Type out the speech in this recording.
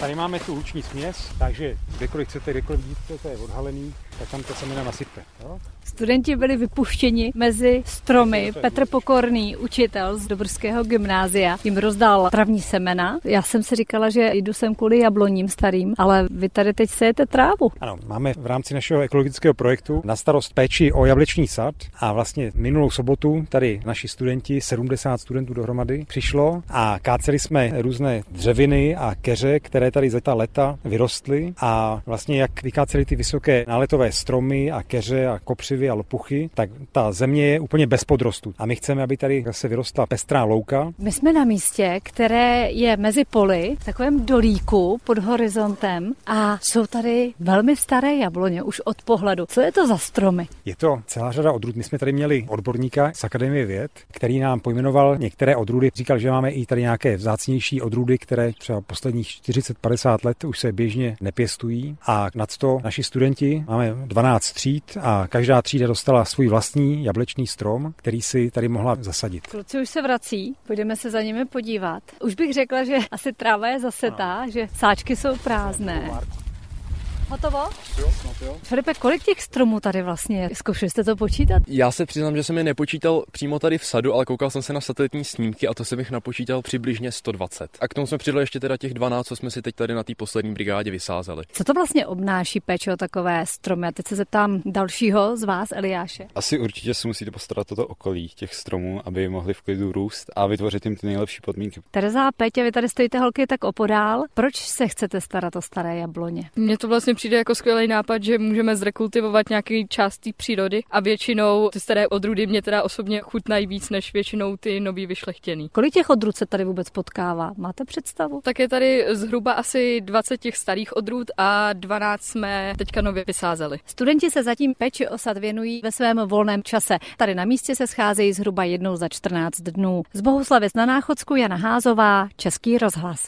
Tady máme tu luční směs, takže kdekoliv chcete, kdekoliv vidíte, to je odhalený, tak tam to semena nasype. Jo? Studenti byli vypuštěni mezi stromy. Petr Pokorný, učitel z Dobrského gymnázia, jim rozdal travní semena. Já jsem si říkala, že jdu sem kvůli jabloním starým, ale vy tady teď sejete trávu. Ano, máme v rámci našeho ekologického projektu na starost péči o jablečný sad a vlastně minulou sobotu tady naši studenti, 70 studentů dohromady, přišlo a káceli jsme různé dřeviny a keře, které tady za ta leta vyrostly a vlastně jak vykáceli ty vysoké náletové stromy a keře a kopřivy a lopuchy, tak ta země je úplně bez podrostu. A my chceme, aby tady se vyrostla pestrá louka. My jsme na místě, které je mezi poli, v takovém dolíku pod horizontem a jsou tady velmi staré jabloně už od pohledu. Co je to za stromy? Je to celá řada odrůd. My jsme tady měli odborníka z Akademie věd, který nám pojmenoval některé odrůdy. Říkal, že máme i tady nějaké vzácnější odrůdy, které třeba posledních 40-50 let už se běžně nepěstují. A nad to naši studenti máme 12 tříd a každá třída dostala svůj vlastní jablečný strom, který si tady mohla zasadit. Kluci už se vrací, půjdeme se za nimi podívat. Už bych řekla, že asi tráva je zasetá, no. že sáčky jsou prázdné. Hotovo? Jo, jo. Filipe, kolik těch stromů tady vlastně je? Zkoušeli jste to počítat? Já se přiznám, že jsem je nepočítal přímo tady v sadu, ale koukal jsem se na satelitní snímky a to jsem jich napočítal přibližně 120. A k tomu jsme přidali ještě teda těch 12, co jsme si teď tady na té poslední brigádě vysázeli. Co to vlastně obnáší péče o takové stromy? A teď se zeptám dalšího z vás, Eliáše. Asi určitě se musíte postarat o to okolí těch stromů, aby mohli v klidu růst a vytvořit jim ty nejlepší podmínky. Tereza a Pétě, vy tady stojíte holky tak opodál. Proč se chcete starat o staré jabloně? Mně to vlastně přijde jako skvělý nápad, že můžeme zrekultivovat nějaký část té přírody a většinou ty staré odrůdy mě teda osobně chutnají víc než většinou ty nový vyšlechtěný. Kolik těch odrůd se tady vůbec potkává? Máte představu? Tak je tady zhruba asi 20 těch starých odrůd a 12 jsme teďka nově vysázeli. Studenti se zatím peči osad věnují ve svém volném čase. Tady na místě se scházejí zhruba jednou za 14 dnů. Z Bohuslavic na Náchodsku Jana Házová, Český rozhlas.